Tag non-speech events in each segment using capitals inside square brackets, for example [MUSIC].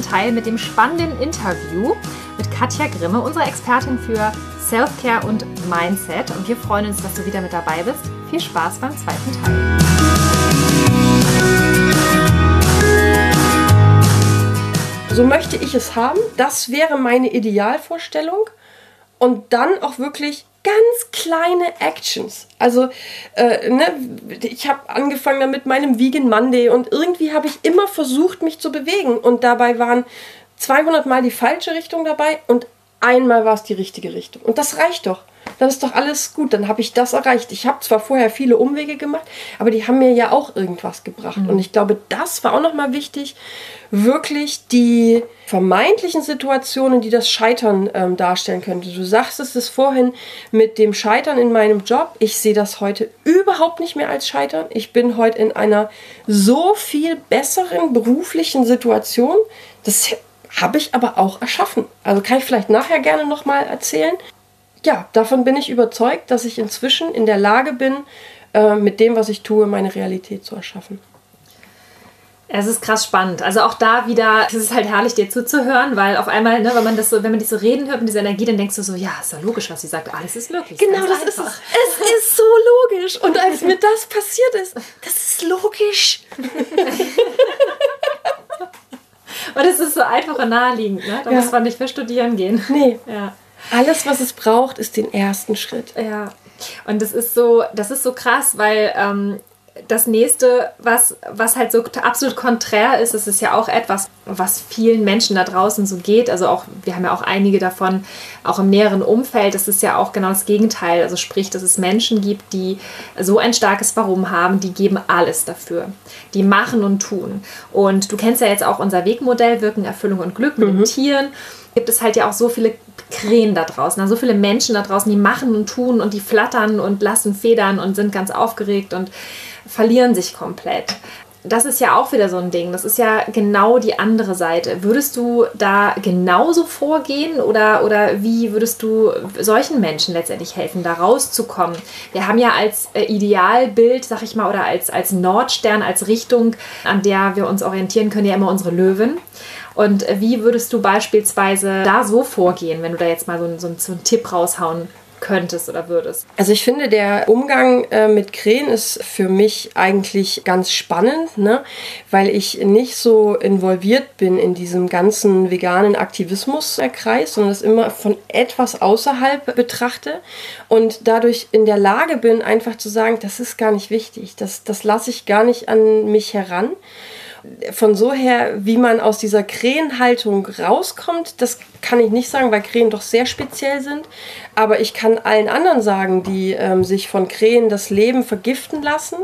zweiten Teil mit dem spannenden Interview mit Katja Grimme, unserer Expertin für Self-Care und Mindset. Und wir freuen uns, dass du wieder mit dabei bist. Viel Spaß beim zweiten Teil. So möchte ich es haben. Das wäre meine Idealvorstellung. Und dann auch wirklich ganz kleine Actions. Also, äh, ne, ich habe angefangen damit meinem Vegan Monday und irgendwie habe ich immer versucht, mich zu bewegen. Und dabei waren 200 Mal die falsche Richtung dabei und einmal war es die richtige Richtung. Und das reicht doch dann ist doch alles gut, dann habe ich das erreicht. Ich habe zwar vorher viele Umwege gemacht, aber die haben mir ja auch irgendwas gebracht. Mhm. Und ich glaube, das war auch nochmal wichtig, wirklich die vermeintlichen Situationen, die das Scheitern ähm, darstellen könnte. Du sagst es vorhin mit dem Scheitern in meinem Job. Ich sehe das heute überhaupt nicht mehr als Scheitern. Ich bin heute in einer so viel besseren beruflichen Situation. Das habe ich aber auch erschaffen. Also kann ich vielleicht nachher gerne nochmal erzählen ja, davon bin ich überzeugt, dass ich inzwischen in der Lage bin, äh, mit dem, was ich tue, meine Realität zu erschaffen. Es ist krass spannend. Also auch da wieder, es ist halt herrlich, dir zuzuhören, weil auf einmal, ne, wenn man das so, wenn man dich so reden hört mit dieser Energie, dann denkst du so, ja, ist ja logisch, was sie sagt. Alles ist möglich. Genau, das einfach. ist es. Es ist so logisch. Und als mir das passiert ist, das ist logisch. [LAUGHS] und es ist so einfach und naheliegend, ne? Da ja. muss man nicht für studieren gehen. Nee. [LAUGHS] Ja. Alles, was es braucht, ist den ersten Schritt. Ja. Und das ist so, das ist so krass, weil ähm, das nächste, was, was halt so absolut konträr ist, das ist ja auch etwas, was vielen Menschen da draußen so geht. Also auch, wir haben ja auch einige davon, auch im näheren Umfeld, das ist ja auch genau das Gegenteil. Also sprich, dass es Menschen gibt, die so ein starkes Warum haben, die geben alles dafür. Die machen und tun. Und du kennst ja jetzt auch unser Wegmodell, Wirken, Erfüllung und Glück mit mhm. den Tieren gibt es halt ja auch so viele Krähen da draußen, also so viele Menschen da draußen, die machen und tun und die flattern und lassen Federn und sind ganz aufgeregt und verlieren sich komplett. Das ist ja auch wieder so ein Ding. Das ist ja genau die andere Seite. Würdest du da genauso vorgehen oder, oder wie würdest du solchen Menschen letztendlich helfen, da rauszukommen? Wir haben ja als äh, Idealbild, sag ich mal, oder als, als Nordstern, als Richtung, an der wir uns orientieren können, ja immer unsere Löwen. Und wie würdest du beispielsweise da so vorgehen, wenn du da jetzt mal so, so, so einen Tipp raushauen könntest oder würdest? Also ich finde, der Umgang äh, mit Krähen ist für mich eigentlich ganz spannend, ne? weil ich nicht so involviert bin in diesem ganzen veganen Aktivismuskreis, sondern das immer von etwas außerhalb betrachte und dadurch in der Lage bin, einfach zu sagen, das ist gar nicht wichtig, das, das lasse ich gar nicht an mich heran von so her, wie man aus dieser Krähenhaltung rauskommt, das kann ich nicht sagen, weil Krähen doch sehr speziell sind. Aber ich kann allen anderen sagen, die ähm, sich von Krähen das Leben vergiften lassen.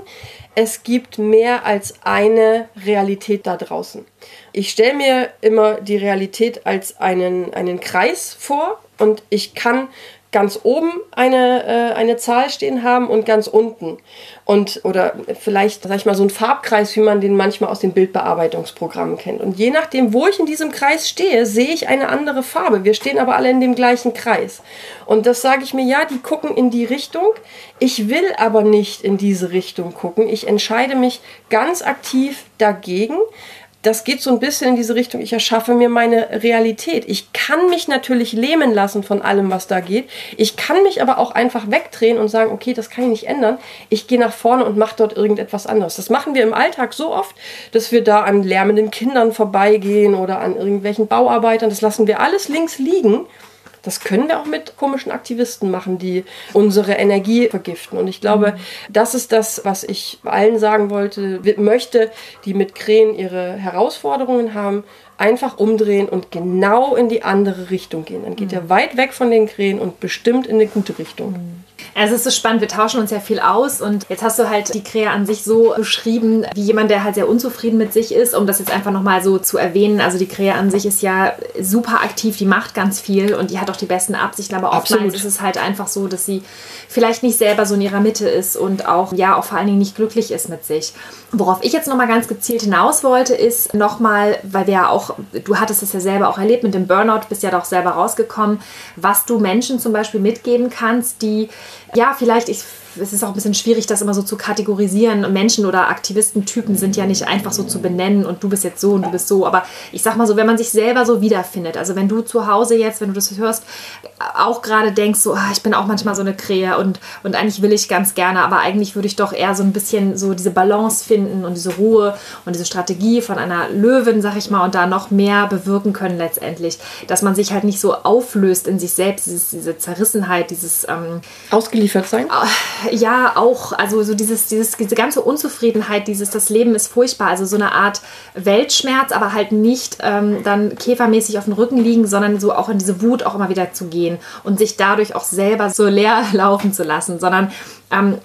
Es gibt mehr als eine Realität da draußen. Ich stelle mir immer die Realität als einen, einen Kreis vor und ich kann ganz oben eine, äh, eine Zahl stehen haben und ganz unten. Und, oder vielleicht, sag ich mal, so ein Farbkreis, wie man den manchmal aus den Bildbearbeitungsprogrammen kennt. Und je nachdem, wo ich in diesem Kreis stehe, sehe ich eine andere Farbe. Wir stehen aber alle in dem gleichen Kreis. Und das sage ich mir, ja, die gucken in die Richtung. Ich will aber nicht in diese Richtung gucken. Ich entscheide mich ganz aktiv dagegen das geht so ein bisschen in diese Richtung, ich erschaffe mir meine Realität. Ich kann mich natürlich lähmen lassen von allem, was da geht. Ich kann mich aber auch einfach wegdrehen und sagen, okay, das kann ich nicht ändern. Ich gehe nach vorne und mache dort irgendetwas anderes. Das machen wir im Alltag so oft, dass wir da an lärmenden Kindern vorbeigehen oder an irgendwelchen Bauarbeitern. Das lassen wir alles links liegen das können wir auch mit komischen Aktivisten machen, die unsere Energie vergiften. Und ich glaube, das ist das, was ich allen sagen wollte, möchte, die mit Krähen ihre Herausforderungen haben, einfach umdrehen und genau in die andere Richtung gehen. Dann geht mhm. er weit weg von den Krähen und bestimmt in eine gute Richtung. Mhm. Also es ist so spannend, wir tauschen uns ja viel aus und jetzt hast du halt die Krähe an sich so beschrieben, wie jemand, der halt sehr unzufrieden mit sich ist, um das jetzt einfach nochmal so zu erwähnen. Also die Krähe an sich ist ja super aktiv, die macht ganz viel und die hat auch die besten Absichten, aber oftmals Absolut. ist es halt einfach so, dass sie vielleicht nicht selber so in ihrer Mitte ist und auch, ja, auch vor allen Dingen nicht glücklich ist mit sich. Worauf ich jetzt nochmal ganz gezielt hinaus wollte, ist nochmal, weil wir ja auch, du hattest es ja selber auch erlebt mit dem Burnout, bist ja doch selber rausgekommen, was du Menschen zum Beispiel mitgeben kannst, die ja, vielleicht, ich es ist auch ein bisschen schwierig, das immer so zu kategorisieren. Menschen oder Aktivistentypen sind ja nicht einfach so zu benennen und du bist jetzt so und du bist so. Aber ich sag mal so, wenn man sich selber so wiederfindet, also wenn du zu Hause jetzt, wenn du das hörst, auch gerade denkst, so, ah, ich bin auch manchmal so eine Krähe und, und eigentlich will ich ganz gerne, aber eigentlich würde ich doch eher so ein bisschen so diese Balance finden und diese Ruhe und diese Strategie von einer Löwin, sag ich mal, und da noch mehr bewirken können letztendlich. Dass man sich halt nicht so auflöst in sich selbst, dieses, diese Zerrissenheit, dieses ähm, Ausgeliefert sein? Ja, auch. Also so dieses, dieses, diese ganze Unzufriedenheit, dieses, das Leben ist furchtbar. Also so eine Art Weltschmerz, aber halt nicht ähm, dann käfermäßig auf dem Rücken liegen, sondern so auch in diese Wut auch immer wieder zu gehen und sich dadurch auch selber so leer laufen zu lassen, sondern ähm,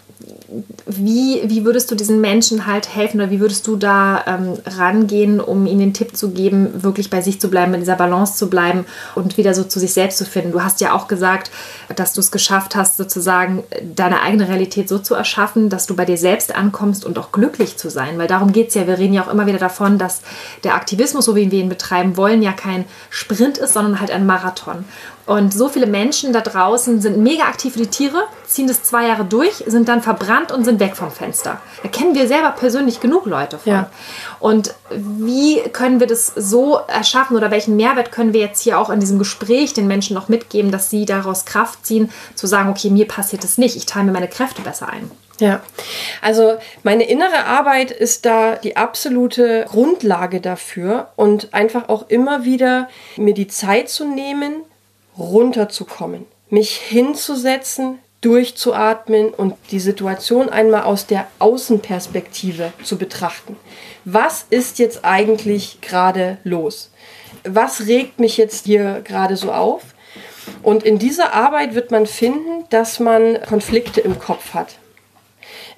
wie, wie würdest du diesen Menschen halt helfen oder wie würdest du da ähm, rangehen, um ihnen den Tipp zu geben, wirklich bei sich zu bleiben, in dieser Balance zu bleiben und wieder so zu sich selbst zu finden? Du hast ja auch gesagt, dass du es geschafft hast, sozusagen deine eigene Realität so zu erschaffen, dass du bei dir selbst ankommst und auch glücklich zu sein, weil darum geht es ja. Wir reden ja auch immer wieder davon, dass der Aktivismus, so wie wir ihn betreiben wollen, ja kein Sprint ist, sondern halt ein Marathon. Und so viele Menschen da draußen sind mega aktiv für die Tiere, ziehen das zwei Jahre durch, sind dann verbrannt und sind weg vom Fenster. Da kennen wir selber persönlich genug Leute von. Ja. Und wie können wir das so erschaffen oder welchen Mehrwert können wir jetzt hier auch in diesem Gespräch den Menschen noch mitgeben, dass sie daraus Kraft ziehen, zu sagen, okay, mir passiert das nicht, ich teile mir meine Kräfte besser ein. Ja, also meine innere Arbeit ist da die absolute Grundlage dafür und einfach auch immer wieder mir die Zeit zu nehmen, runterzukommen, mich hinzusetzen, durchzuatmen und die Situation einmal aus der Außenperspektive zu betrachten. Was ist jetzt eigentlich gerade los? Was regt mich jetzt hier gerade so auf? Und in dieser Arbeit wird man finden, dass man Konflikte im Kopf hat.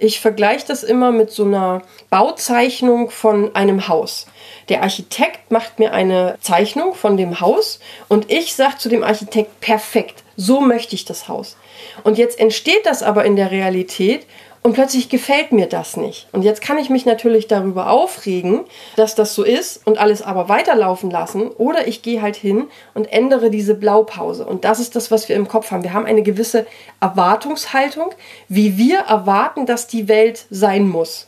Ich vergleiche das immer mit so einer Bauzeichnung von einem Haus. Der Architekt macht mir eine Zeichnung von dem Haus und ich sage zu dem Architekt, perfekt, so möchte ich das Haus. Und jetzt entsteht das aber in der Realität und plötzlich gefällt mir das nicht. Und jetzt kann ich mich natürlich darüber aufregen, dass das so ist und alles aber weiterlaufen lassen. Oder ich gehe halt hin und ändere diese Blaupause. Und das ist das, was wir im Kopf haben. Wir haben eine gewisse Erwartungshaltung, wie wir erwarten, dass die Welt sein muss.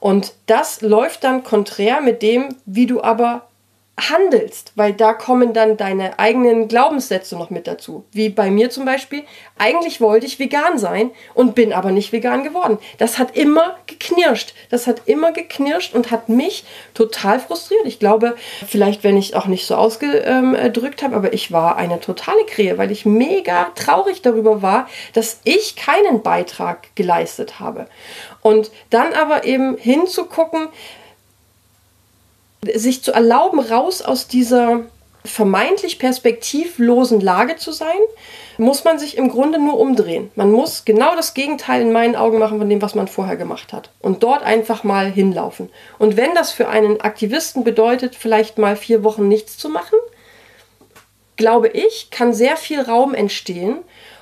Und das läuft dann konträr mit dem, wie du aber handelst, weil da kommen dann deine eigenen Glaubenssätze noch mit dazu. Wie bei mir zum Beispiel, eigentlich wollte ich vegan sein und bin aber nicht vegan geworden. Das hat immer geknirscht. Das hat immer geknirscht und hat mich total frustriert. Ich glaube, vielleicht, wenn ich auch nicht so ausgedrückt habe, aber ich war eine totale Krähe, weil ich mega traurig darüber war, dass ich keinen Beitrag geleistet habe. Und dann aber eben hinzugucken, sich zu erlauben, raus aus dieser vermeintlich perspektivlosen Lage zu sein, muss man sich im Grunde nur umdrehen. Man muss genau das Gegenteil in meinen Augen machen von dem, was man vorher gemacht hat. Und dort einfach mal hinlaufen. Und wenn das für einen Aktivisten bedeutet, vielleicht mal vier Wochen nichts zu machen, glaube ich, kann sehr viel Raum entstehen,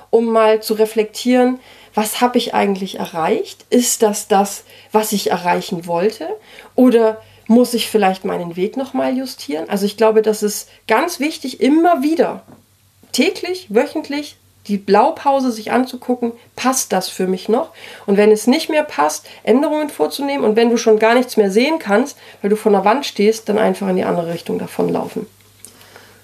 um mal zu reflektieren, was habe ich eigentlich erreicht? Ist das das, was ich erreichen wollte? Oder muss ich vielleicht meinen Weg nochmal justieren? Also ich glaube, das ist ganz wichtig, immer wieder, täglich, wöchentlich, die Blaupause sich anzugucken, passt das für mich noch? Und wenn es nicht mehr passt, Änderungen vorzunehmen und wenn du schon gar nichts mehr sehen kannst, weil du vor der Wand stehst, dann einfach in die andere Richtung davonlaufen.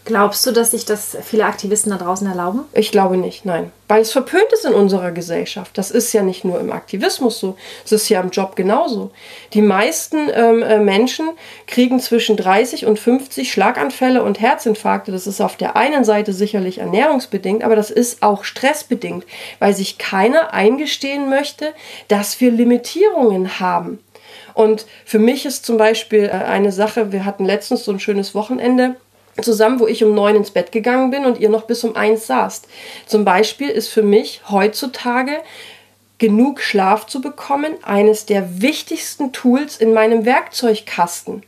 Glaubst du, dass sich das viele Aktivisten da draußen erlauben? Ich glaube nicht, nein. Weil es verpönt ist in unserer Gesellschaft. Das ist ja nicht nur im Aktivismus so, es ist ja im Job genauso. Die meisten ähm, äh, Menschen kriegen zwischen 30 und 50 Schlaganfälle und Herzinfarkte. Das ist auf der einen Seite sicherlich ernährungsbedingt, aber das ist auch stressbedingt, weil sich keiner eingestehen möchte, dass wir Limitierungen haben. Und für mich ist zum Beispiel äh, eine Sache, wir hatten letztens so ein schönes Wochenende zusammen, wo ich um neun ins Bett gegangen bin und ihr noch bis um eins saßt. Zum Beispiel ist für mich heutzutage genug Schlaf zu bekommen eines der wichtigsten Tools in meinem Werkzeugkasten,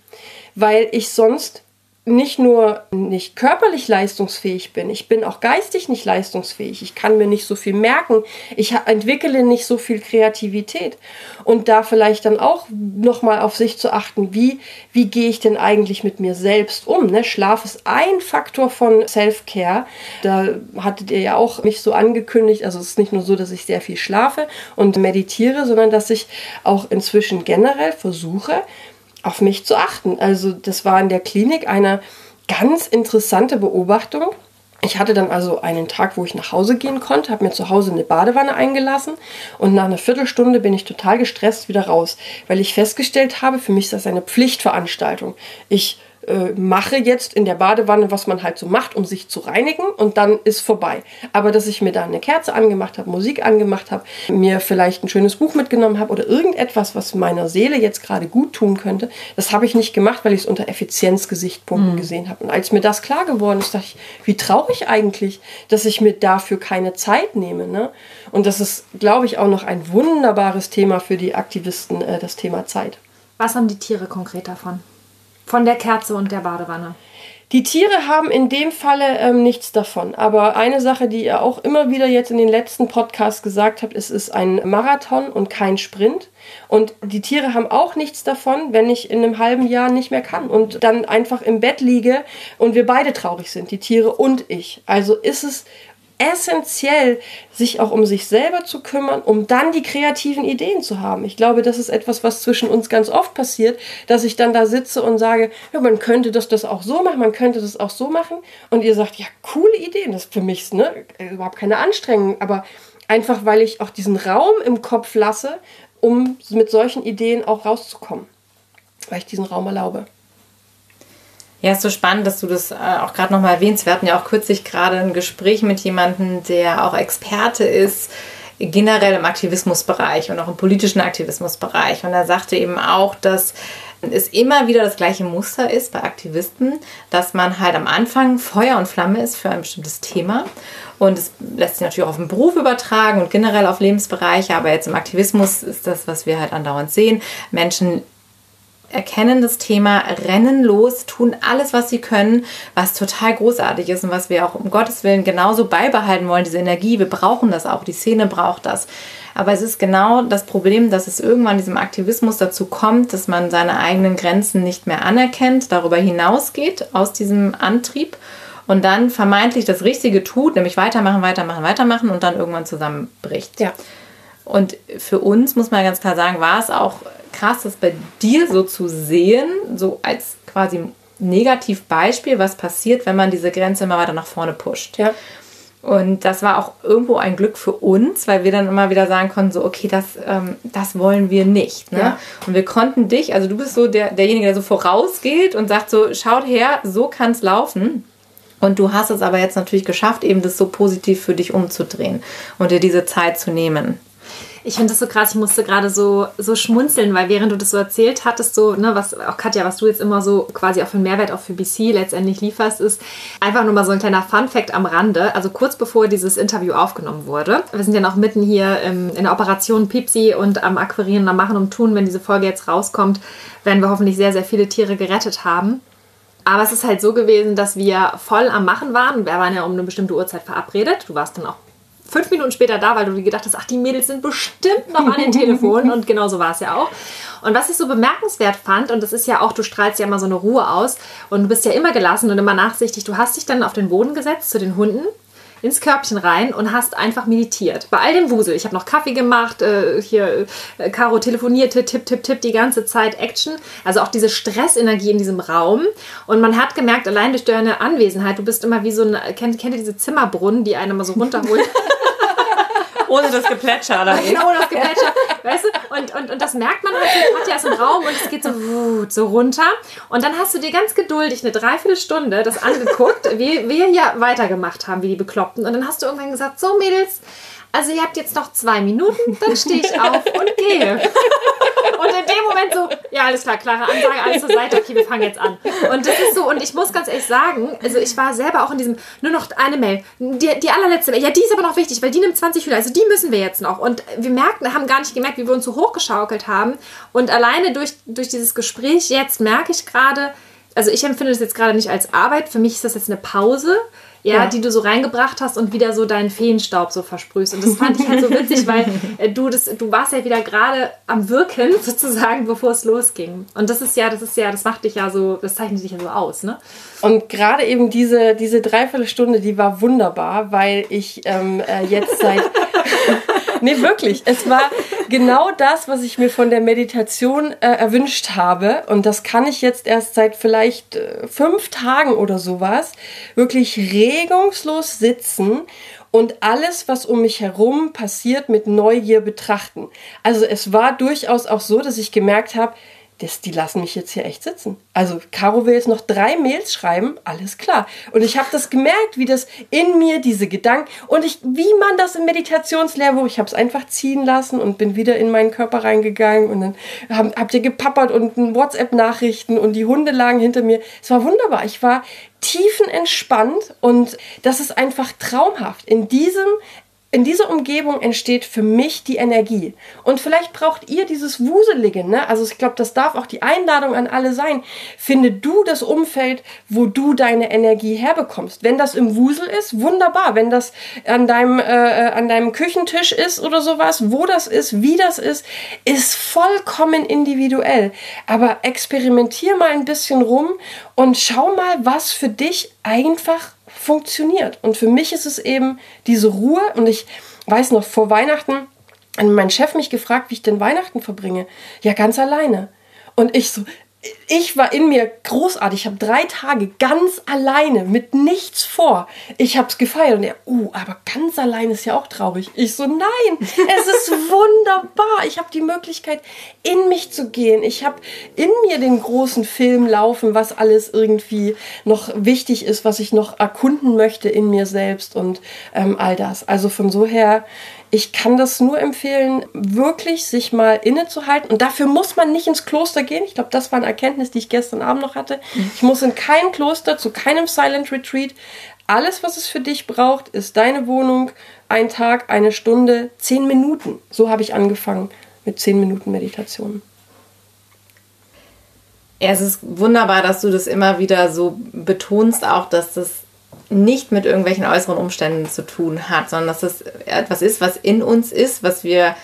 weil ich sonst nicht nur nicht körperlich leistungsfähig bin, ich bin auch geistig nicht leistungsfähig. Ich kann mir nicht so viel merken. Ich entwickle nicht so viel Kreativität. Und da vielleicht dann auch nochmal auf sich zu achten, wie, wie gehe ich denn eigentlich mit mir selbst um? Ne? Schlaf ist ein Faktor von Self-Care. Da hattet ihr ja auch mich so angekündigt. Also es ist nicht nur so, dass ich sehr viel schlafe und meditiere, sondern dass ich auch inzwischen generell versuche, auf mich zu achten. Also das war in der Klinik eine ganz interessante Beobachtung. Ich hatte dann also einen Tag, wo ich nach Hause gehen konnte, habe mir zu Hause eine Badewanne eingelassen und nach einer Viertelstunde bin ich total gestresst wieder raus, weil ich festgestellt habe, für mich ist das eine Pflichtveranstaltung. Ich äh, mache jetzt in der Badewanne, was man halt so macht, um sich zu reinigen und dann ist vorbei. Aber dass ich mir da eine Kerze angemacht habe, Musik angemacht habe, mir vielleicht ein schönes Buch mitgenommen habe oder irgendetwas, was meiner Seele jetzt gerade gut tun könnte, das habe ich nicht gemacht, weil ich es unter Effizienzgesichtspunkten mhm. gesehen habe. Und als mir das klar geworden ist, dachte ich, wie traurig eigentlich, dass ich mir dafür keine Zeit nehme. Ne? Und das ist, glaube ich, auch noch ein wunderbares Thema für die Aktivisten, äh, das Thema Zeit. Was haben die Tiere konkret davon? Von der Kerze und der Badewanne. Die Tiere haben in dem Falle ähm, nichts davon. Aber eine Sache, die ihr auch immer wieder jetzt in den letzten Podcasts gesagt habt, es ist ein Marathon und kein Sprint. Und die Tiere haben auch nichts davon, wenn ich in einem halben Jahr nicht mehr kann und dann einfach im Bett liege und wir beide traurig sind, die Tiere und ich. Also ist es essentiell, sich auch um sich selber zu kümmern, um dann die kreativen Ideen zu haben. Ich glaube, das ist etwas, was zwischen uns ganz oft passiert, dass ich dann da sitze und sage, ja, man könnte das, das auch so machen, man könnte das auch so machen. Und ihr sagt, ja, coole Ideen, das ist für mich ne, überhaupt keine Anstrengung, aber einfach, weil ich auch diesen Raum im Kopf lasse, um mit solchen Ideen auch rauszukommen. Weil ich diesen Raum erlaube. Ja, ist so spannend, dass du das äh, auch gerade nochmal erwähnst. Wir hatten ja auch kürzlich gerade ein Gespräch mit jemandem, der auch Experte ist, generell im Aktivismusbereich und auch im politischen Aktivismusbereich. Und er sagte eben auch, dass es immer wieder das gleiche Muster ist bei Aktivisten, dass man halt am Anfang Feuer und Flamme ist für ein bestimmtes Thema. Und es lässt sich natürlich auch auf den Beruf übertragen und generell auf Lebensbereiche. Aber jetzt im Aktivismus ist das, was wir halt andauernd sehen. Menschen erkennen das Thema, rennen los, tun alles, was sie können, was total großartig ist und was wir auch um Gottes Willen genauso beibehalten wollen, diese Energie. Wir brauchen das auch, die Szene braucht das. Aber es ist genau das Problem, dass es irgendwann diesem Aktivismus dazu kommt, dass man seine eigenen Grenzen nicht mehr anerkennt, darüber hinausgeht aus diesem Antrieb und dann vermeintlich das Richtige tut, nämlich weitermachen, weitermachen, weitermachen und dann irgendwann zusammenbricht. Ja. Und für uns muss man ganz klar sagen, war es auch krass, das bei dir so zu sehen, so als quasi Negativbeispiel, was passiert, wenn man diese Grenze immer weiter nach vorne pusht. Ja. Und das war auch irgendwo ein Glück für uns, weil wir dann immer wieder sagen konnten, so, okay, das, ähm, das wollen wir nicht. Ne? Ja. Und wir konnten dich, also du bist so der, derjenige, der so vorausgeht und sagt so, schaut her, so kann es laufen. Und du hast es aber jetzt natürlich geschafft, eben das so positiv für dich umzudrehen und dir diese Zeit zu nehmen. Ich finde das so krass, ich musste gerade so, so schmunzeln, weil während du das so erzählt hattest, so, ne, was auch Katja, was du jetzt immer so quasi auch für einen Mehrwert auch für BC letztendlich lieferst, ist einfach nur mal so ein kleiner Fun-Fact am Rande. Also kurz bevor dieses Interview aufgenommen wurde, wir sind ja noch mitten hier im, in der Operation Pipsi und am Akquirieren, am Machen und Tun, wenn diese Folge jetzt rauskommt, werden wir hoffentlich sehr, sehr viele Tiere gerettet haben. Aber es ist halt so gewesen, dass wir voll am Machen waren. Wir waren ja um eine bestimmte Uhrzeit verabredet. Du warst dann auch fünf Minuten später da, weil du dir gedacht hast, ach, die Mädels sind bestimmt noch an den Telefonen. [LAUGHS] Und genau so war es ja auch. Und was ich so bemerkenswert fand, und das ist ja auch, du strahlst ja immer so eine Ruhe aus und du bist ja immer gelassen und immer nachsichtig, du hast dich dann auf den Boden gesetzt zu den Hunden ins Körbchen rein und hast einfach meditiert. Bei all dem Wusel. Ich habe noch Kaffee gemacht, äh, hier äh, Caro telefonierte, tipp, tipp, tipp, die ganze Zeit Action. Also auch diese Stressenergie in diesem Raum. Und man hat gemerkt, allein durch deine Anwesenheit, du bist immer wie so ein, kennt, kennt ihr diese Zimmerbrunnen, die einen immer so runterholen? [LAUGHS] ohne das Geplätscher. Oder? Genau, ohne das Geplätscher. Weißt du? Und, und, und das merkt man halt, Katja ist im Raum und es geht so, so runter. Und dann hast du dir ganz geduldig eine Dreiviertelstunde das angeguckt, [LAUGHS] wie wir ja weitergemacht haben, wie die Bekloppten. Und dann hast du irgendwann gesagt, so Mädels, also ihr habt jetzt noch zwei Minuten, dann stehe ich auf und gehe. [LAUGHS] In dem Moment so, ja, alles klar, klare Ansage, alles zur Seite, okay, wir fangen jetzt an. Und das ist so, und ich muss ganz ehrlich sagen, also ich war selber auch in diesem, nur noch eine Mail, die, die allerletzte Mail, ja, die ist aber noch wichtig, weil die nimmt 20 Hühner, also die müssen wir jetzt noch. Und wir merken, haben gar nicht gemerkt, wie wir uns so hochgeschaukelt haben. Und alleine durch, durch dieses Gespräch jetzt merke ich gerade, also ich empfinde das jetzt gerade nicht als Arbeit. Für mich ist das jetzt eine Pause ja, ja, die du so reingebracht hast und wieder so deinen Feenstaub so versprühst. Und das fand ich halt so witzig, weil [LAUGHS] äh, du das, du warst ja wieder gerade am Wirken [LAUGHS] sozusagen, bevor es losging. Und das ist ja, das ist ja, das macht dich ja so, das zeichnet dich ja so aus, ne? Und gerade eben diese, diese Dreiviertelstunde, die war wunderbar, weil ich ähm, äh, jetzt seit [LAUGHS] [LAUGHS] nee, wirklich. Es war genau das, was ich mir von der Meditation äh, erwünscht habe. Und das kann ich jetzt erst seit vielleicht äh, fünf Tagen oder sowas wirklich regungslos sitzen und alles, was um mich herum passiert, mit Neugier betrachten. Also es war durchaus auch so, dass ich gemerkt habe, das, die lassen mich jetzt hier echt sitzen. Also Caro will jetzt noch drei Mails schreiben, alles klar. Und ich habe das gemerkt, wie das in mir diese Gedanken und ich, wie man das im Meditationslehrbuch, ich habe es einfach ziehen lassen und bin wieder in meinen Körper reingegangen und dann hab, habt ihr gepappert und WhatsApp-Nachrichten und die Hunde lagen hinter mir. Es war wunderbar. Ich war tiefenentspannt und das ist einfach traumhaft. In diesem in dieser Umgebung entsteht für mich die Energie. Und vielleicht braucht ihr dieses Wuselige, ne? Also ich glaube, das darf auch die Einladung an alle sein. Finde du das Umfeld, wo du deine Energie herbekommst. Wenn das im Wusel ist, wunderbar. Wenn das an deinem, äh, äh an deinem Küchentisch ist oder sowas, wo das ist, wie das ist, ist vollkommen individuell. Aber experimentier mal ein bisschen rum und schau mal, was für dich einfach funktioniert. Und für mich ist es eben diese Ruhe. Und ich weiß noch, vor Weihnachten hat mein Chef mich gefragt, wie ich denn Weihnachten verbringe. Ja, ganz alleine. Und ich so, ich war in mir großartig. Ich habe drei Tage ganz alleine mit nichts vor. Ich habe es gefeiert und er, uh, aber ganz allein ist ja auch traurig. Ich so, nein, es [LAUGHS] ist wunderbar. Ich habe die Möglichkeit, in mich zu gehen. Ich habe in mir den großen Film laufen, was alles irgendwie noch wichtig ist, was ich noch erkunden möchte in mir selbst und ähm, all das. Also von so her ich kann das nur empfehlen, wirklich sich mal innezuhalten. Und dafür muss man nicht ins Kloster gehen. Ich glaube, das war eine Erkenntnis, die ich gestern Abend noch hatte. Ich muss in kein Kloster, zu keinem Silent Retreat. Alles, was es für dich braucht, ist deine Wohnung, ein Tag, eine Stunde, zehn Minuten. So habe ich angefangen mit zehn Minuten Meditation. Ja, es ist wunderbar, dass du das immer wieder so betonst, auch dass das nicht mit irgendwelchen äußeren Umständen zu tun hat, sondern dass es etwas ist, was in uns ist, was wir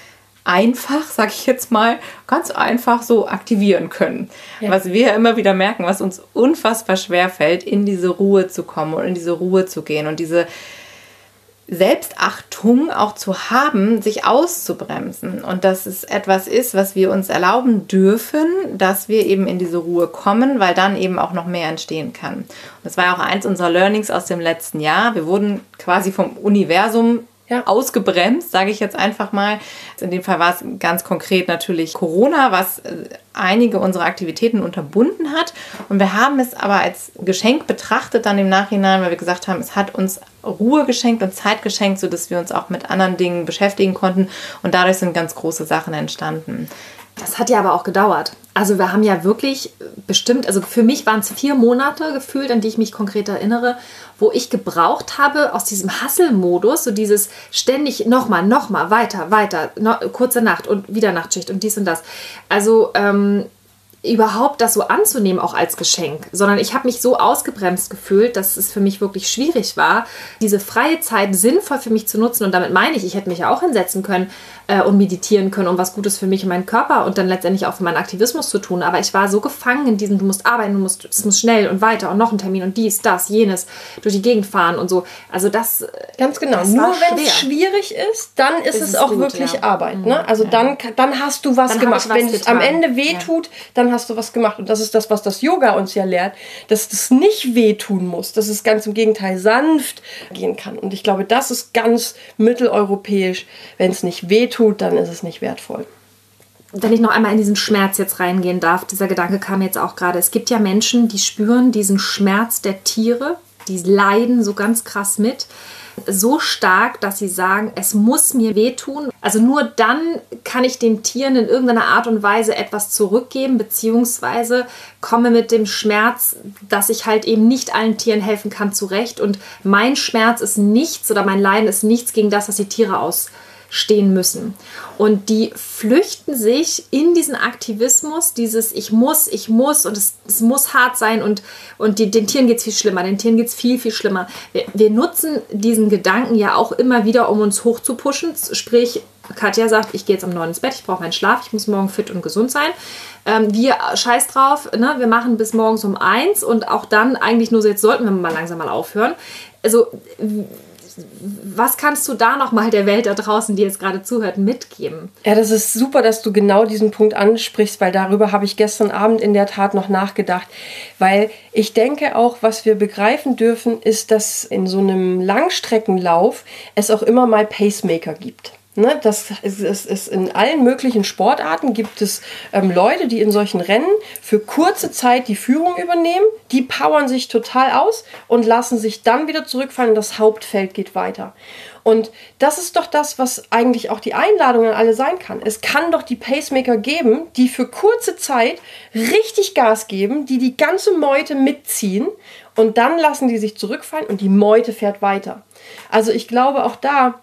einfach, sag ich jetzt mal, ganz einfach so aktivieren können. Ja. Was wir immer wieder merken, was uns unfassbar schwer fällt, in diese Ruhe zu kommen und in diese Ruhe zu gehen und diese Selbstachtung auch zu haben, sich auszubremsen. Und dass es etwas ist, was wir uns erlauben dürfen, dass wir eben in diese Ruhe kommen, weil dann eben auch noch mehr entstehen kann. Und das war auch eins unserer Learnings aus dem letzten Jahr. Wir wurden quasi vom Universum ja. ausgebremst, sage ich jetzt einfach mal. In dem Fall war es ganz konkret natürlich Corona, was äh, einige unserer Aktivitäten unterbunden hat. Und wir haben es aber als Geschenk betrachtet dann im Nachhinein, weil wir gesagt haben, es hat uns Ruhe geschenkt und Zeit geschenkt, sodass wir uns auch mit anderen Dingen beschäftigen konnten. Und dadurch sind ganz große Sachen entstanden. Das hat ja aber auch gedauert. Also wir haben ja wirklich bestimmt, also für mich waren es vier Monate gefühlt, an die ich mich konkret erinnere, wo ich gebraucht habe aus diesem Hustle-Modus, so dieses ständig nochmal, nochmal, weiter, weiter, no, kurze Nacht und wieder Nachtschicht und dies und das. Also ähm, überhaupt das so anzunehmen, auch als Geschenk, sondern ich habe mich so ausgebremst gefühlt, dass es für mich wirklich schwierig war, diese freie Zeit sinnvoll für mich zu nutzen. Und damit meine ich, ich hätte mich ja auch hinsetzen können äh, und meditieren können, um was Gutes für mich und meinen Körper und dann letztendlich auch für meinen Aktivismus zu tun. Aber ich war so gefangen in diesem, du musst arbeiten, du musst, es muss schnell und weiter und noch ein Termin und dies, das, jenes, durch die Gegend fahren und so. Also das. Äh, Ganz genau. Das Nur wenn es schwierig ist, dann ist, ist es, es, auch gut, wirklich ja. Arbeit. Ne? Mhm. Also ja. dann, dann hast du was dann gemacht. Was wenn es am Ende weh tut, ja. dann hast du was gemacht. Und das ist das, was das Yoga uns ja lehrt, dass das nicht wehtun muss, dass es ganz im Gegenteil sanft gehen kann. Und ich glaube, das ist ganz mitteleuropäisch. Wenn es nicht wehtut, dann ist es nicht wertvoll wenn ich noch einmal in diesen Schmerz jetzt reingehen darf, dieser Gedanke kam jetzt auch gerade. Es gibt ja Menschen, die spüren diesen Schmerz der Tiere, die leiden so ganz krass mit so stark, dass sie sagen, es muss mir wehtun. Also nur dann kann ich den Tieren in irgendeiner Art und Weise etwas zurückgeben, beziehungsweise komme mit dem Schmerz, dass ich halt eben nicht allen Tieren helfen kann, zurecht. Und mein Schmerz ist nichts oder mein Leiden ist nichts gegen das, was die Tiere aus stehen müssen. Und die flüchten sich in diesen Aktivismus, dieses Ich muss, ich muss und es, es muss hart sein und, und die, den Tieren geht es viel schlimmer, den Tieren geht es viel, viel schlimmer. Wir, wir nutzen diesen Gedanken ja auch immer wieder, um uns hoch zu pushen. Sprich, Katja sagt, ich gehe jetzt um neun ins Bett, ich brauche meinen Schlaf, ich muss morgen fit und gesund sein. Ähm, wir scheiß drauf, ne? wir machen bis morgens um eins und auch dann eigentlich nur so, jetzt sollten wir mal langsam mal aufhören. Also was kannst du da nochmal der Welt da draußen, die jetzt gerade zuhört, mitgeben? Ja, das ist super, dass du genau diesen Punkt ansprichst, weil darüber habe ich gestern Abend in der Tat noch nachgedacht. Weil ich denke auch, was wir begreifen dürfen, ist, dass in so einem Langstreckenlauf es auch immer mal Pacemaker gibt. Ne, das ist, ist, ist, in allen möglichen Sportarten gibt es ähm, Leute, die in solchen Rennen für kurze Zeit die Führung übernehmen, die powern sich total aus und lassen sich dann wieder zurückfallen und das Hauptfeld geht weiter. Und das ist doch das, was eigentlich auch die Einladung an alle sein kann. Es kann doch die Pacemaker geben, die für kurze Zeit richtig Gas geben, die die ganze Meute mitziehen und dann lassen die sich zurückfallen und die Meute fährt weiter. Also ich glaube auch da,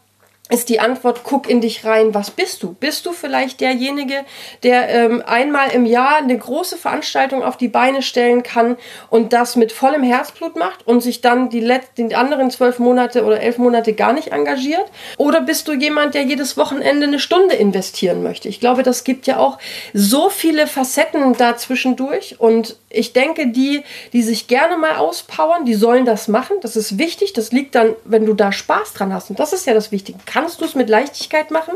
ist die Antwort, guck in dich rein, was bist du? Bist du vielleicht derjenige, der ähm, einmal im Jahr eine große Veranstaltung auf die Beine stellen kann und das mit vollem Herzblut macht und sich dann die, die anderen zwölf Monate oder elf Monate gar nicht engagiert? Oder bist du jemand, der jedes Wochenende eine Stunde investieren möchte? Ich glaube, das gibt ja auch so viele Facetten dazwischendurch und ich denke, die, die sich gerne mal auspowern, die sollen das machen. Das ist wichtig. Das liegt dann, wenn du da Spaß dran hast. Und das ist ja das Wichtige. Kannst du es mit Leichtigkeit machen?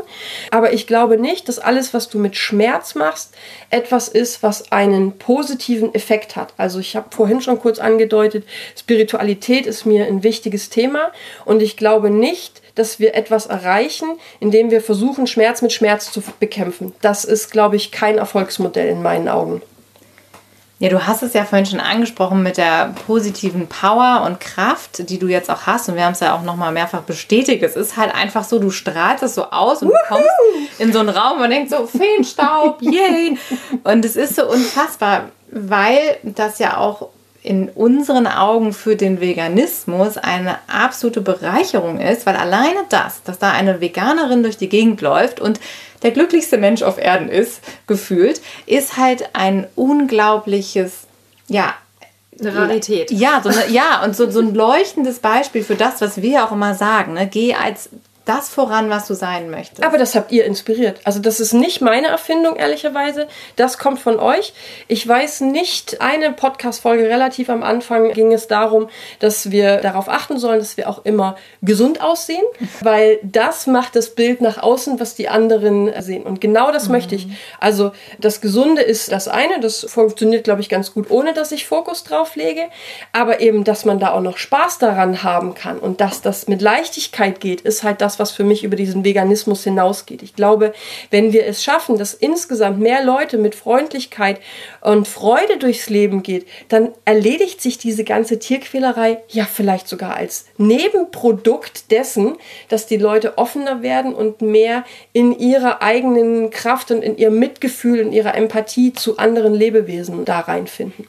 Aber ich glaube nicht, dass alles, was du mit Schmerz machst, etwas ist, was einen positiven Effekt hat. Also ich habe vorhin schon kurz angedeutet, Spiritualität ist mir ein wichtiges Thema. Und ich glaube nicht, dass wir etwas erreichen, indem wir versuchen, Schmerz mit Schmerz zu bekämpfen. Das ist, glaube ich, kein Erfolgsmodell in meinen Augen. Ja, du hast es ja vorhin schon angesprochen mit der positiven Power und Kraft, die du jetzt auch hast. Und wir haben es ja auch nochmal mehrfach bestätigt. Es ist halt einfach so, du strahlst es so aus und du kommst in so einen Raum und denkst so, Feenstaub, yay! [LAUGHS] Und es ist so unfassbar, weil das ja auch in unseren Augen für den Veganismus eine absolute Bereicherung ist, weil alleine das, dass da eine Veganerin durch die Gegend läuft und der glücklichste Mensch auf Erden ist, gefühlt, ist halt ein unglaubliches, ja, eine Rarität. Ja, so eine, ja, und so, so ein leuchtendes Beispiel für das, was wir auch immer sagen. Ne? Geh als das voran, was du sein möchtest. Aber das habt ihr inspiriert. Also das ist nicht meine Erfindung, ehrlicherweise. Das kommt von euch. Ich weiß nicht, eine Podcast-Folge relativ am Anfang ging es darum, dass wir darauf achten sollen, dass wir auch immer gesund aussehen, weil das macht das Bild nach außen, was die anderen sehen. Und genau das mhm. möchte ich. Also das Gesunde ist das eine, das funktioniert, glaube ich, ganz gut, ohne dass ich Fokus drauf lege. Aber eben, dass man da auch noch Spaß daran haben kann und dass das mit Leichtigkeit geht, ist halt das, was für mich über diesen Veganismus hinausgeht. Ich glaube, wenn wir es schaffen, dass insgesamt mehr Leute mit Freundlichkeit und Freude durchs Leben geht, dann erledigt sich diese ganze Tierquälerei ja vielleicht sogar als Nebenprodukt dessen, dass die Leute offener werden und mehr in ihrer eigenen Kraft und in ihrem Mitgefühl, in ihrer Empathie zu anderen Lebewesen da reinfinden.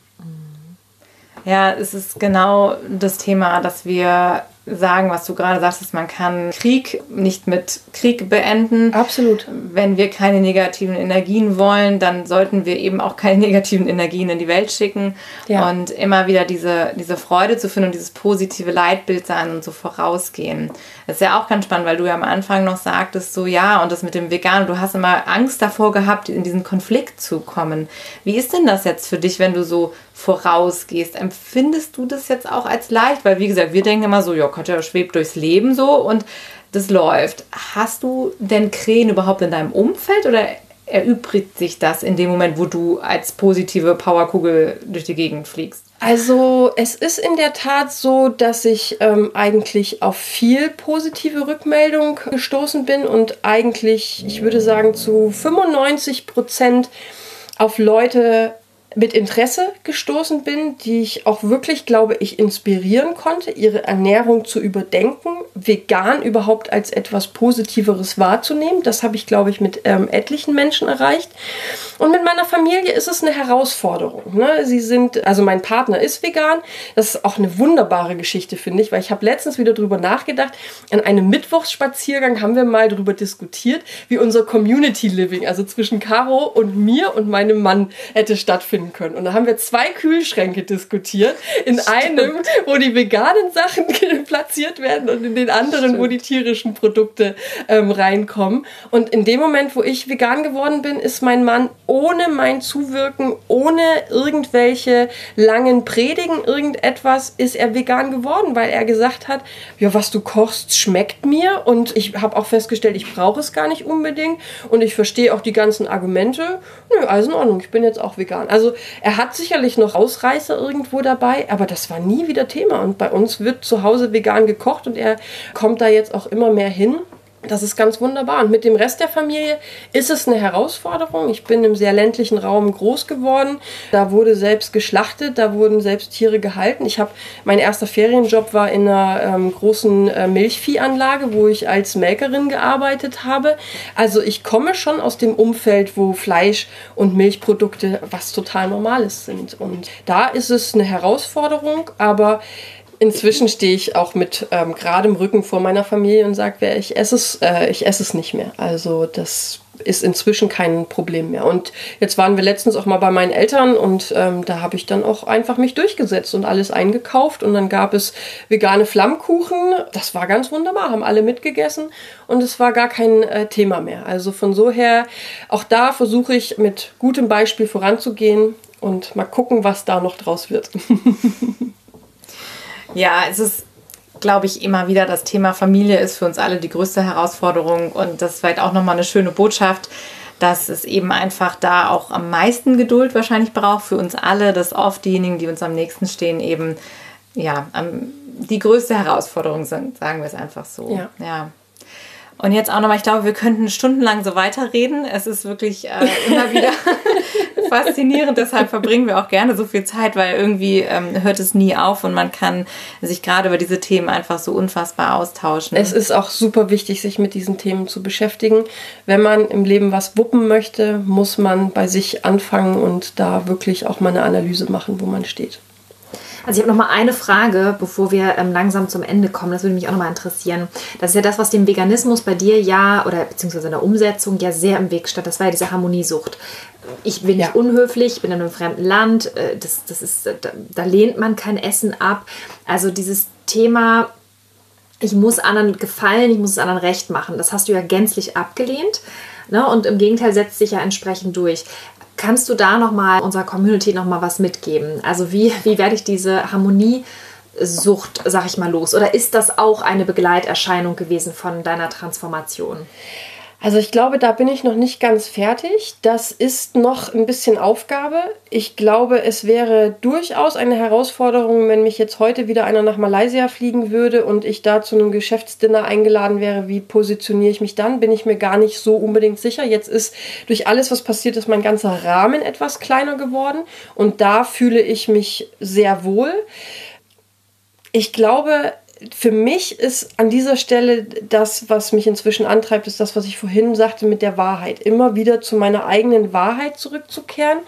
Ja, es ist genau das Thema, dass wir sagen, was du gerade sagst, man kann Krieg nicht mit Krieg beenden. Absolut. Wenn wir keine negativen Energien wollen, dann sollten wir eben auch keine [LAUGHS] negativen Energien in die Welt schicken ja. und immer wieder diese, diese Freude zu finden und dieses positive Leitbild sein und so vorausgehen. Das ist ja auch ganz spannend, weil du ja am Anfang noch sagtest, so ja, und das mit dem Vegan, du hast immer Angst davor gehabt, in diesen Konflikt zu kommen. Wie ist denn das jetzt für dich, wenn du so vorausgehst? Empfindest du das jetzt auch als leicht? Weil, wie gesagt, wir denken immer so, ja, Katja schwebt durchs Leben so und das läuft. Hast du denn Krähen überhaupt in deinem Umfeld oder erübrigt sich das in dem Moment, wo du als positive Powerkugel durch die Gegend fliegst? Also es ist in der Tat so, dass ich ähm, eigentlich auf viel positive Rückmeldung gestoßen bin und eigentlich, ich würde sagen, zu 95 Prozent auf Leute mit Interesse gestoßen bin, die ich auch wirklich, glaube ich, inspirieren konnte, ihre Ernährung zu überdenken, vegan überhaupt als etwas Positiveres wahrzunehmen. Das habe ich, glaube ich, mit ähm, etlichen Menschen erreicht. Und mit meiner Familie ist es eine Herausforderung. Ne? Sie sind, also mein Partner ist vegan. Das ist auch eine wunderbare Geschichte, finde ich, weil ich habe letztens wieder drüber nachgedacht. An einem Mittwochsspaziergang haben wir mal darüber diskutiert, wie unser Community Living, also zwischen Caro und mir und meinem Mann, hätte stattfinden können. Und da haben wir zwei Kühlschränke diskutiert. In Stimmt. einem, wo die veganen Sachen [LAUGHS] platziert werden und in den anderen, Stimmt. wo die tierischen Produkte ähm, reinkommen. Und in dem Moment, wo ich vegan geworden bin, ist mein Mann ohne mein Zuwirken, ohne irgendwelche langen Predigen, irgendetwas, ist er vegan geworden, weil er gesagt hat, ja, was du kochst, schmeckt mir. Und ich habe auch festgestellt, ich brauche es gar nicht unbedingt. Und ich verstehe auch die ganzen Argumente. Nö, alles in Ordnung, ich bin jetzt auch vegan. Also er hat sicherlich noch Ausreißer irgendwo dabei, aber das war nie wieder Thema. Und bei uns wird zu Hause vegan gekocht und er kommt da jetzt auch immer mehr hin. Das ist ganz wunderbar. Und mit dem Rest der Familie ist es eine Herausforderung. Ich bin im sehr ländlichen Raum groß geworden. Da wurde selbst geschlachtet, da wurden selbst Tiere gehalten. Ich habe mein erster Ferienjob war in einer ähm, großen äh, Milchviehanlage, wo ich als Melkerin gearbeitet habe. Also ich komme schon aus dem Umfeld, wo Fleisch und Milchprodukte was total Normales sind. Und da ist es eine Herausforderung, aber Inzwischen stehe ich auch mit ähm, geradem Rücken vor meiner Familie und sage, ich esse es, äh, ich esse es nicht mehr. Also das ist inzwischen kein Problem mehr. Und jetzt waren wir letztens auch mal bei meinen Eltern und ähm, da habe ich dann auch einfach mich durchgesetzt und alles eingekauft und dann gab es vegane Flammkuchen. Das war ganz wunderbar, haben alle mitgegessen und es war gar kein äh, Thema mehr. Also von so her, auch da versuche ich mit gutem Beispiel voranzugehen und mal gucken, was da noch draus wird. [LAUGHS] Ja, es ist, glaube ich, immer wieder das Thema Familie ist für uns alle die größte Herausforderung und das ist vielleicht auch nochmal eine schöne Botschaft, dass es eben einfach da auch am meisten Geduld wahrscheinlich braucht für uns alle, dass oft diejenigen, die uns am nächsten stehen, eben ja, die größte Herausforderung sind, sagen wir es einfach so. Ja. ja. Und jetzt auch nochmal, ich glaube, wir könnten stundenlang so weiterreden. Es ist wirklich äh, immer [LAUGHS] wieder faszinierend. Deshalb verbringen wir auch gerne so viel Zeit, weil irgendwie ähm, hört es nie auf und man kann sich gerade über diese Themen einfach so unfassbar austauschen. Es ist auch super wichtig, sich mit diesen Themen zu beschäftigen. Wenn man im Leben was wuppen möchte, muss man bei sich anfangen und da wirklich auch mal eine Analyse machen, wo man steht. Also ich habe noch mal eine Frage, bevor wir ähm, langsam zum Ende kommen. Das würde mich auch noch mal interessieren. Das ist ja das, was dem Veganismus bei dir ja oder beziehungsweise in der Umsetzung ja sehr im Weg stand. Das war ja diese Harmoniesucht. Ich bin nicht ja. unhöflich, ich bin in einem fremden Land. Äh, das, das ist, da, da lehnt man kein Essen ab. Also dieses Thema ich muss anderen gefallen, ich muss es anderen recht machen. Das hast du ja gänzlich abgelehnt. Ne? Und im Gegenteil setzt sich ja entsprechend durch. Kannst du da nochmal unserer Community nochmal was mitgeben? Also wie, wie werde ich diese Harmoniesucht, sag ich mal, los? Oder ist das auch eine Begleiterscheinung gewesen von deiner Transformation? Also ich glaube, da bin ich noch nicht ganz fertig. Das ist noch ein bisschen Aufgabe. Ich glaube, es wäre durchaus eine Herausforderung, wenn mich jetzt heute wieder einer nach Malaysia fliegen würde und ich da zu einem Geschäftsdinner eingeladen wäre. Wie positioniere ich mich dann? Bin ich mir gar nicht so unbedingt sicher. Jetzt ist durch alles, was passiert ist, mein ganzer Rahmen etwas kleiner geworden und da fühle ich mich sehr wohl. Ich glaube, für mich ist an dieser Stelle das, was mich inzwischen antreibt, ist das, was ich vorhin sagte mit der Wahrheit. Immer wieder zu meiner eigenen Wahrheit zurückzukehren.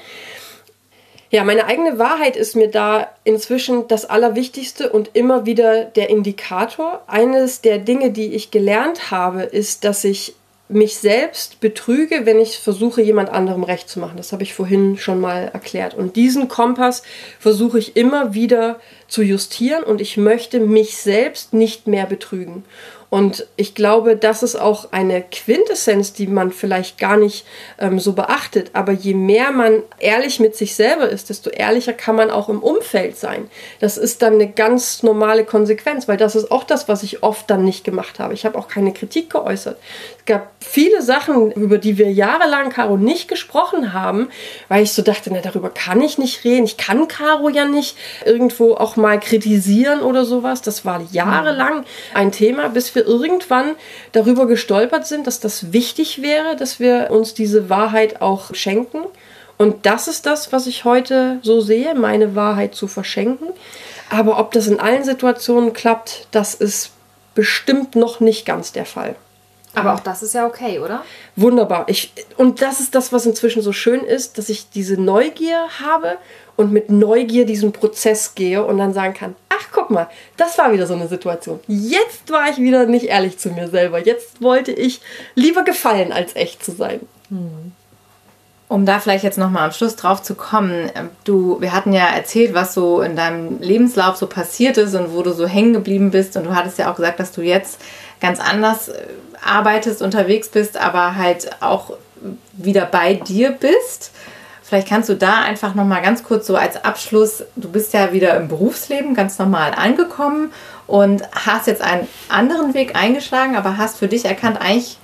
Ja, meine eigene Wahrheit ist mir da inzwischen das Allerwichtigste und immer wieder der Indikator. Eines der Dinge, die ich gelernt habe, ist, dass ich mich selbst betrüge, wenn ich versuche, jemand anderem recht zu machen. Das habe ich vorhin schon mal erklärt. Und diesen Kompass versuche ich immer wieder zu justieren und ich möchte mich selbst nicht mehr betrügen. Und ich glaube, das ist auch eine Quintessenz, die man vielleicht gar nicht ähm, so beachtet. Aber je mehr man ehrlich mit sich selber ist, desto ehrlicher kann man auch im Umfeld sein. Das ist dann eine ganz normale Konsequenz, weil das ist auch das, was ich oft dann nicht gemacht habe. Ich habe auch keine Kritik geäußert. Es gab viele Sachen, über die wir jahrelang, Caro, nicht gesprochen haben, weil ich so dachte, na, darüber kann ich nicht reden. Ich kann Caro ja nicht irgendwo auch mal kritisieren oder sowas. Das war jahrelang ein Thema, bis wir wir irgendwann darüber gestolpert sind, dass das wichtig wäre, dass wir uns diese Wahrheit auch schenken. Und das ist das, was ich heute so sehe, meine Wahrheit zu verschenken. Aber ob das in allen Situationen klappt, das ist bestimmt noch nicht ganz der Fall. Aber auch das ist ja okay, oder? Wunderbar. Ich, und das ist das, was inzwischen so schön ist, dass ich diese Neugier habe und mit Neugier diesen Prozess gehe und dann sagen kann, ach guck mal, das war wieder so eine Situation. Jetzt war ich wieder nicht ehrlich zu mir selber. Jetzt wollte ich lieber gefallen, als echt zu sein. Hm. Um da vielleicht jetzt nochmal am Schluss drauf zu kommen, ähm, du, wir hatten ja erzählt, was so in deinem Lebenslauf so passiert ist und wo du so hängen geblieben bist und du hattest ja auch gesagt, dass du jetzt ganz anders äh, arbeitest, unterwegs bist, aber halt auch wieder bei dir bist. Vielleicht kannst du da einfach nochmal ganz kurz so als Abschluss, du bist ja wieder im Berufsleben ganz normal angekommen und hast jetzt einen anderen Weg eingeschlagen, aber hast für dich erkannt, eigentlich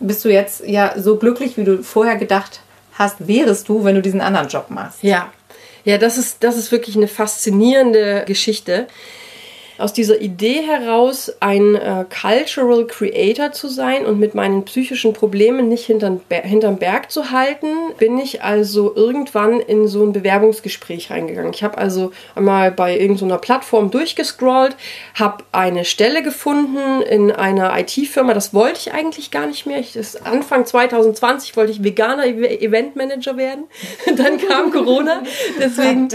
bist du jetzt ja so glücklich, wie du vorher gedacht hast, wärest du, wenn du diesen anderen Job machst. Ja, ja, das ist, das ist wirklich eine faszinierende Geschichte aus dieser Idee heraus, ein äh, Cultural Creator zu sein und mit meinen psychischen Problemen nicht hinterm, hinterm Berg zu halten, bin ich also irgendwann in so ein Bewerbungsgespräch reingegangen. Ich habe also einmal bei irgendeiner Plattform durchgescrollt, habe eine Stelle gefunden in einer IT-Firma. Das wollte ich eigentlich gar nicht mehr. Ich, Anfang 2020 wollte ich veganer Eventmanager werden. [LAUGHS] Dann kam Corona. Deswegen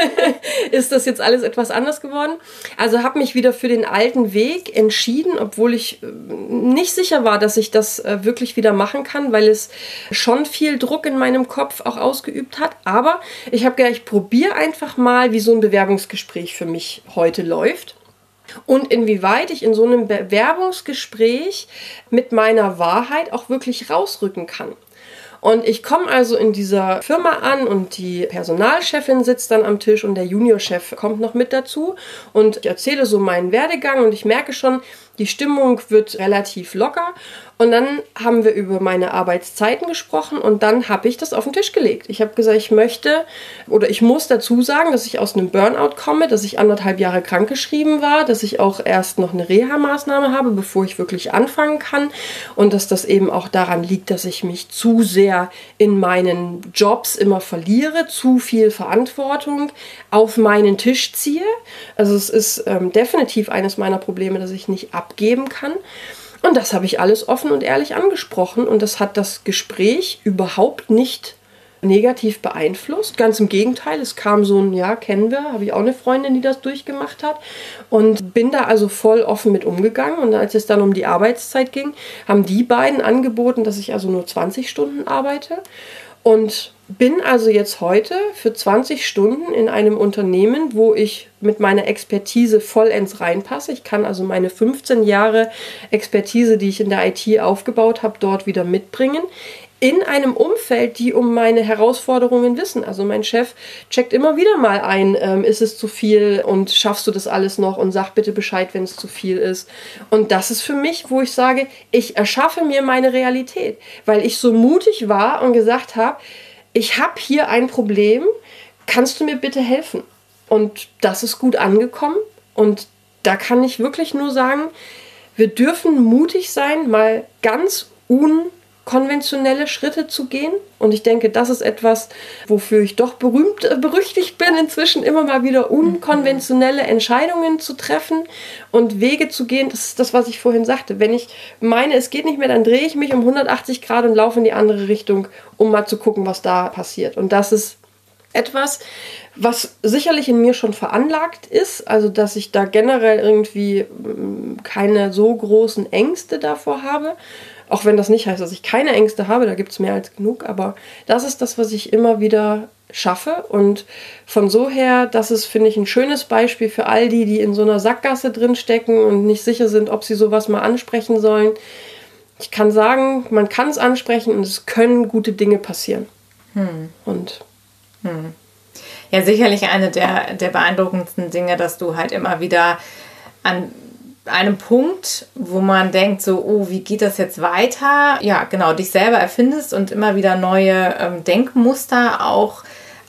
[LAUGHS] ist das jetzt alles etwas anders geworden. Also habe mich wieder für den alten Weg entschieden, obwohl ich äh, nicht sicher war, dass ich das äh, wirklich wieder machen kann, weil es schon viel Druck in meinem Kopf auch ausgeübt hat. Aber ich habe gedacht, ich probiere einfach mal, wie so ein Bewerbungsgespräch für mich heute läuft und inwieweit ich in so einem Bewerbungsgespräch mit meiner Wahrheit auch wirklich rausrücken kann. Und ich komme also in dieser Firma an und die Personalchefin sitzt dann am Tisch und der Juniorchef kommt noch mit dazu. Und ich erzähle so meinen Werdegang und ich merke schon, die Stimmung wird relativ locker und dann haben wir über meine Arbeitszeiten gesprochen und dann habe ich das auf den Tisch gelegt. Ich habe gesagt, ich möchte oder ich muss dazu sagen, dass ich aus einem Burnout komme, dass ich anderthalb Jahre krankgeschrieben war, dass ich auch erst noch eine Reha-Maßnahme habe, bevor ich wirklich anfangen kann und dass das eben auch daran liegt, dass ich mich zu sehr in meinen Jobs immer verliere, zu viel Verantwortung auf meinen Tisch ziehe. Also es ist ähm, definitiv eines meiner Probleme, dass ich nicht abgeben kann. Und das habe ich alles offen und ehrlich angesprochen und das hat das Gespräch überhaupt nicht negativ beeinflusst. Ganz im Gegenteil, es kam so ein, ja, kennen wir, habe ich auch eine Freundin, die das durchgemacht hat und bin da also voll offen mit umgegangen. Und als es dann um die Arbeitszeit ging, haben die beiden angeboten, dass ich also nur 20 Stunden arbeite. Und bin also jetzt heute für 20 Stunden in einem Unternehmen, wo ich mit meiner Expertise vollends reinpasse. Ich kann also meine 15 Jahre Expertise, die ich in der IT aufgebaut habe, dort wieder mitbringen. In einem Umfeld, die um meine Herausforderungen wissen. Also mein Chef checkt immer wieder mal ein, ähm, ist es zu viel und schaffst du das alles noch und sag bitte Bescheid, wenn es zu viel ist. Und das ist für mich, wo ich sage, ich erschaffe mir meine Realität, weil ich so mutig war und gesagt habe, ich habe hier ein Problem, kannst du mir bitte helfen? Und das ist gut angekommen und da kann ich wirklich nur sagen, wir dürfen mutig sein, mal ganz unkonventionelle Schritte zu gehen. Und ich denke, das ist etwas, wofür ich doch berühmt, äh, berüchtigt bin, inzwischen immer mal wieder unkonventionelle Entscheidungen zu treffen und Wege zu gehen. Das ist das, was ich vorhin sagte. Wenn ich meine, es geht nicht mehr, dann drehe ich mich um 180 Grad und laufe in die andere Richtung, um mal zu gucken, was da passiert. Und das ist etwas, was sicherlich in mir schon veranlagt ist, also dass ich da generell irgendwie mm, keine so großen Ängste davor habe. Auch wenn das nicht heißt, dass ich keine Ängste habe, da gibt es mehr als genug, aber das ist das, was ich immer wieder schaffe. Und von so her, das ist, finde ich, ein schönes Beispiel für all die, die in so einer Sackgasse drinstecken und nicht sicher sind, ob sie sowas mal ansprechen sollen. Ich kann sagen, man kann es ansprechen und es können gute Dinge passieren. Hm. Und hm. Ja, sicherlich eine der, der beeindruckendsten Dinge, dass du halt immer wieder an einem Punkt, wo man denkt, so, oh, wie geht das jetzt weiter? Ja, genau, dich selber erfindest und immer wieder neue ähm, Denkmuster auch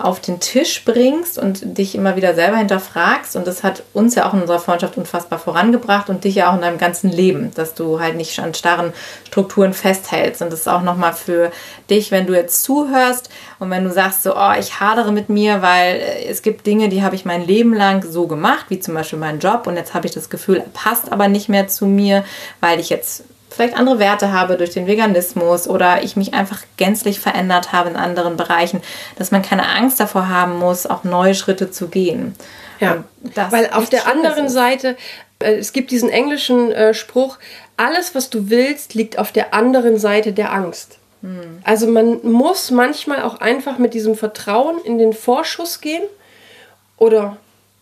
auf den Tisch bringst und dich immer wieder selber hinterfragst. Und das hat uns ja auch in unserer Freundschaft unfassbar vorangebracht und dich ja auch in deinem ganzen Leben, dass du halt nicht an starren Strukturen festhältst. Und das ist auch nochmal für dich, wenn du jetzt zuhörst und wenn du sagst so, oh, ich hadere mit mir, weil es gibt Dinge, die habe ich mein Leben lang so gemacht, wie zum Beispiel meinen Job und jetzt habe ich das Gefühl, passt aber nicht mehr zu mir, weil ich jetzt vielleicht andere Werte habe durch den Veganismus oder ich mich einfach gänzlich verändert habe in anderen Bereichen, dass man keine Angst davor haben muss, auch neue Schritte zu gehen. Ja, weil auf der anderen ist. Seite, äh, es gibt diesen englischen äh, Spruch, alles, was du willst, liegt auf der anderen Seite der Angst. Hm. Also man muss manchmal auch einfach mit diesem Vertrauen in den Vorschuss gehen oder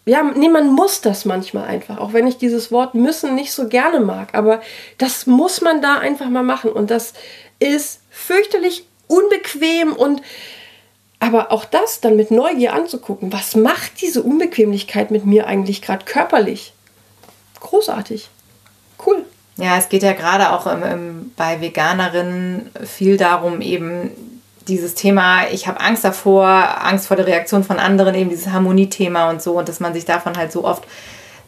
ja, nee, man muss das manchmal einfach, auch wenn ich dieses Wort müssen nicht so gerne mag, aber das muss man da einfach mal machen und das ist fürchterlich unbequem und aber auch das dann mit Neugier anzugucken, was macht diese Unbequemlichkeit mit mir eigentlich gerade körperlich? Großartig. Cool. Ja, es geht ja gerade auch im, im, bei Veganerinnen viel darum, eben dieses Thema, ich habe Angst davor, Angst vor der Reaktion von anderen, eben dieses Harmoniethema und so, und dass man sich davon halt so oft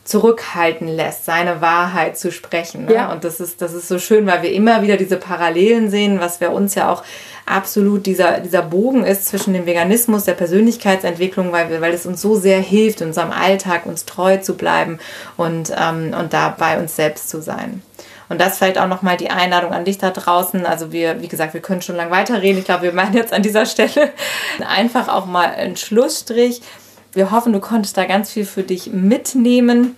zurückhalten lässt, seine Wahrheit zu sprechen. Ne? Ja. Und das ist, das ist so schön, weil wir immer wieder diese Parallelen sehen, was für uns ja auch absolut dieser, dieser Bogen ist zwischen dem Veganismus, der Persönlichkeitsentwicklung, weil, wir, weil es uns so sehr hilft, in unserem Alltag uns treu zu bleiben und, ähm, und da bei uns selbst zu sein. Und das vielleicht auch nochmal die Einladung an dich da draußen. Also wir, wie gesagt, wir können schon lange weiterreden. Ich glaube, wir meinen jetzt an dieser Stelle [LAUGHS] einfach auch mal einen Schlussstrich. Wir hoffen, du konntest da ganz viel für dich mitnehmen.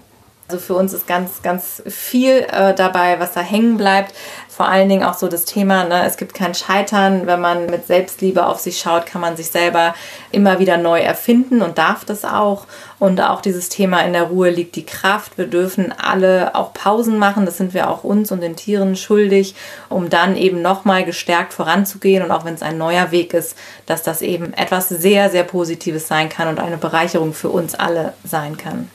Also für uns ist ganz, ganz viel äh, dabei, was da hängen bleibt. Vor allen Dingen auch so das Thema, ne, es gibt kein Scheitern. Wenn man mit Selbstliebe auf sich schaut, kann man sich selber immer wieder neu erfinden und darf das auch. Und auch dieses Thema in der Ruhe liegt die Kraft. Wir dürfen alle auch Pausen machen. Das sind wir auch uns und den Tieren schuldig, um dann eben nochmal gestärkt voranzugehen. Und auch wenn es ein neuer Weg ist, dass das eben etwas sehr, sehr Positives sein kann und eine Bereicherung für uns alle sein kann.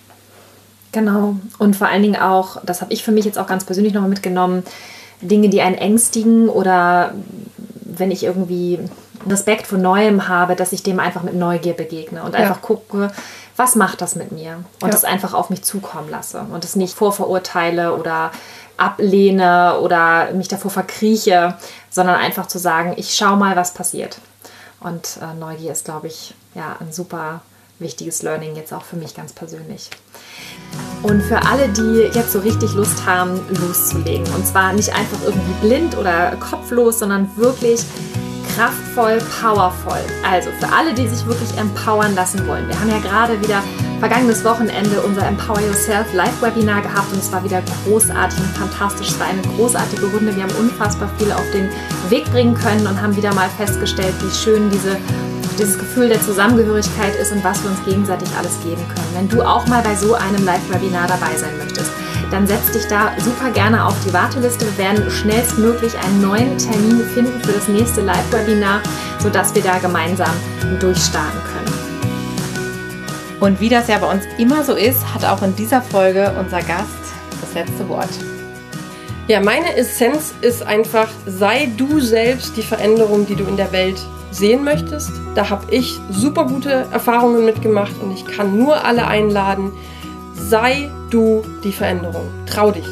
Genau. Und vor allen Dingen auch, das habe ich für mich jetzt auch ganz persönlich nochmal mitgenommen, Dinge, die einen ängstigen oder wenn ich irgendwie Respekt vor Neuem habe, dass ich dem einfach mit Neugier begegne und ja. einfach gucke, was macht das mit mir? Und ja. einfach auf mich zukommen lasse und es nicht vorverurteile oder ablehne oder mich davor verkrieche, sondern einfach zu sagen, ich schaue mal, was passiert. Und äh, Neugier ist, glaube ich, ja, ein super wichtiges Learning jetzt auch für mich ganz persönlich. Und für alle, die jetzt so richtig Lust haben, loszulegen. Und zwar nicht einfach irgendwie blind oder kopflos, sondern wirklich kraftvoll, powervoll. Also für alle, die sich wirklich empowern lassen wollen. Wir haben ja gerade wieder vergangenes Wochenende unser Empower Yourself Live-Webinar gehabt und es war wieder großartig und fantastisch. Es war eine großartige Runde. Wir haben unfassbar viel auf den Weg bringen können und haben wieder mal festgestellt, wie schön diese dieses Gefühl der Zusammengehörigkeit ist und was wir uns gegenseitig alles geben können. Wenn du auch mal bei so einem Live-Webinar dabei sein möchtest, dann setz dich da super gerne auf die Warteliste. Wir werden schnellstmöglich einen neuen Termin finden für das nächste Live-Webinar, sodass wir da gemeinsam durchstarten können. Und wie das ja bei uns immer so ist, hat auch in dieser Folge unser Gast das letzte Wort. Ja, meine Essenz ist einfach, sei du selbst die Veränderung, die du in der Welt sehen möchtest. Da habe ich super gute Erfahrungen mitgemacht und ich kann nur alle einladen, sei du die Veränderung. Trau dich.